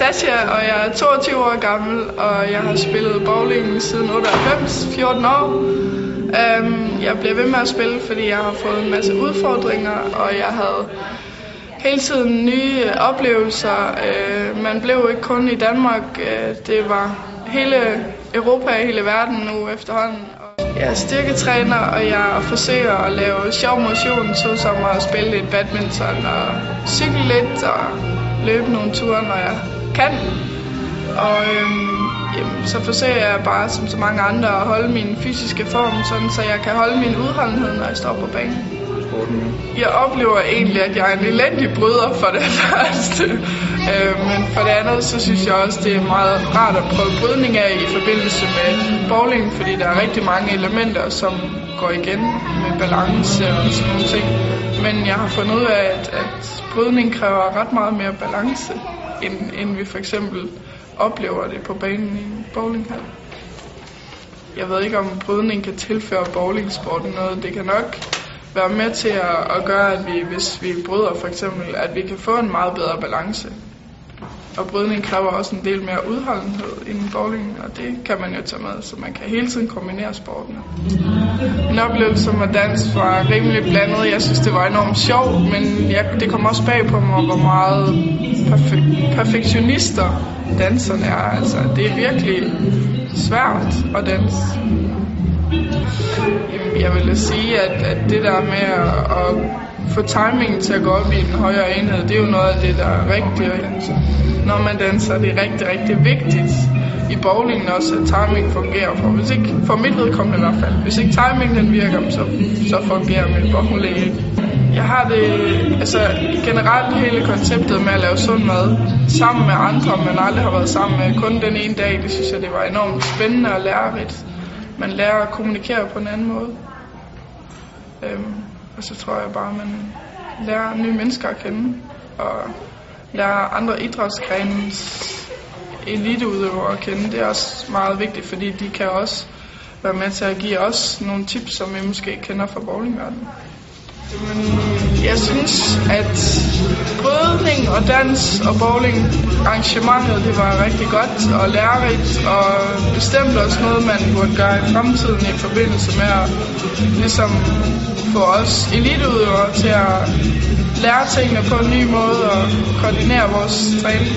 Sasha, og jeg er 22 år gammel, og jeg har spillet bowling siden 98, 14 år. Um, jeg bliver ved med at spille, fordi jeg har fået en masse udfordringer, og jeg havde hele tiden nye oplevelser. Uh, man blev ikke kun i Danmark, uh, det var hele Europa og hele verden nu efterhånden. Jeg er styrketræner, og jeg forsøger at lave sjov motion, såsom at spille lidt badminton og cykle lidt og løbe nogle ture, når jeg kan. Og øhm, jamen, så forsøger jeg bare, som så mange andre, at holde min fysiske form, sådan, så jeg kan holde min udholdenhed, når jeg står på banen. Jeg oplever egentlig, at jeg er en elendig bryder for det første. Øh, men for det andet, så synes jeg også, det er meget rart at prøve brydning af i forbindelse med bowling, fordi der er rigtig mange elementer, som går igen med balance og sådan nogle ting. Men jeg har fundet ud af, at, at brydning kræver ret meget mere balance, end, end vi for eksempel oplever det på banen i en bowlinghal. Jeg ved ikke, om brydning kan tilføre bowlingsporten noget. Det kan nok være med til at, at gøre, at vi, hvis vi bryder for eksempel, at vi kan få en meget bedre balance. Og brydning kræver også en del mere udholdenhed end bowling, og det kan man jo tage med, så man kan hele tiden kombinere sportene. Min oplevelse at dans var rimelig blandet. Jeg synes, det var enormt sjovt, men jeg, det kom også bag på mig, hvor meget perfe- perfektionister danserne er. Altså, det er virkelig svært at danse. Jamen, jeg vil sige, at, at det der med at, at få timingen til at gå op i en højere enhed, det er jo noget af det, der er rigtigt. Altså, når man danser, det er rigtig, rigtig vigtigt i bowlingen også, at timing fungerer. For, hvis ikke, for mit vedkommende i hvert fald. Hvis ikke timingen den virker, så, så fungerer mit bowling ikke. Jeg har det, altså generelt hele konceptet med at lave sund mad sammen med andre, man aldrig har været sammen med kun den ene dag, det synes jeg, det var enormt spændende og lærerigt. Man lærer at kommunikere på en anden måde. Øhm, og så tror jeg bare, at man lærer nye mennesker at kende, og lærer andre idrætsgrenens eliteudøvere at kende. Det er også meget vigtigt, fordi de kan også være med til at give os nogle tips, som vi måske ikke kender fra bowlingverdenen. Jeg synes, at brydning og dans og bowling arrangementet, det var rigtig godt og lærerigt, og bestemt også noget, man burde gøre i fremtiden i forbindelse med at ligesom få os eliteudøvere til at lære tingene på en ny måde og koordinere vores træning.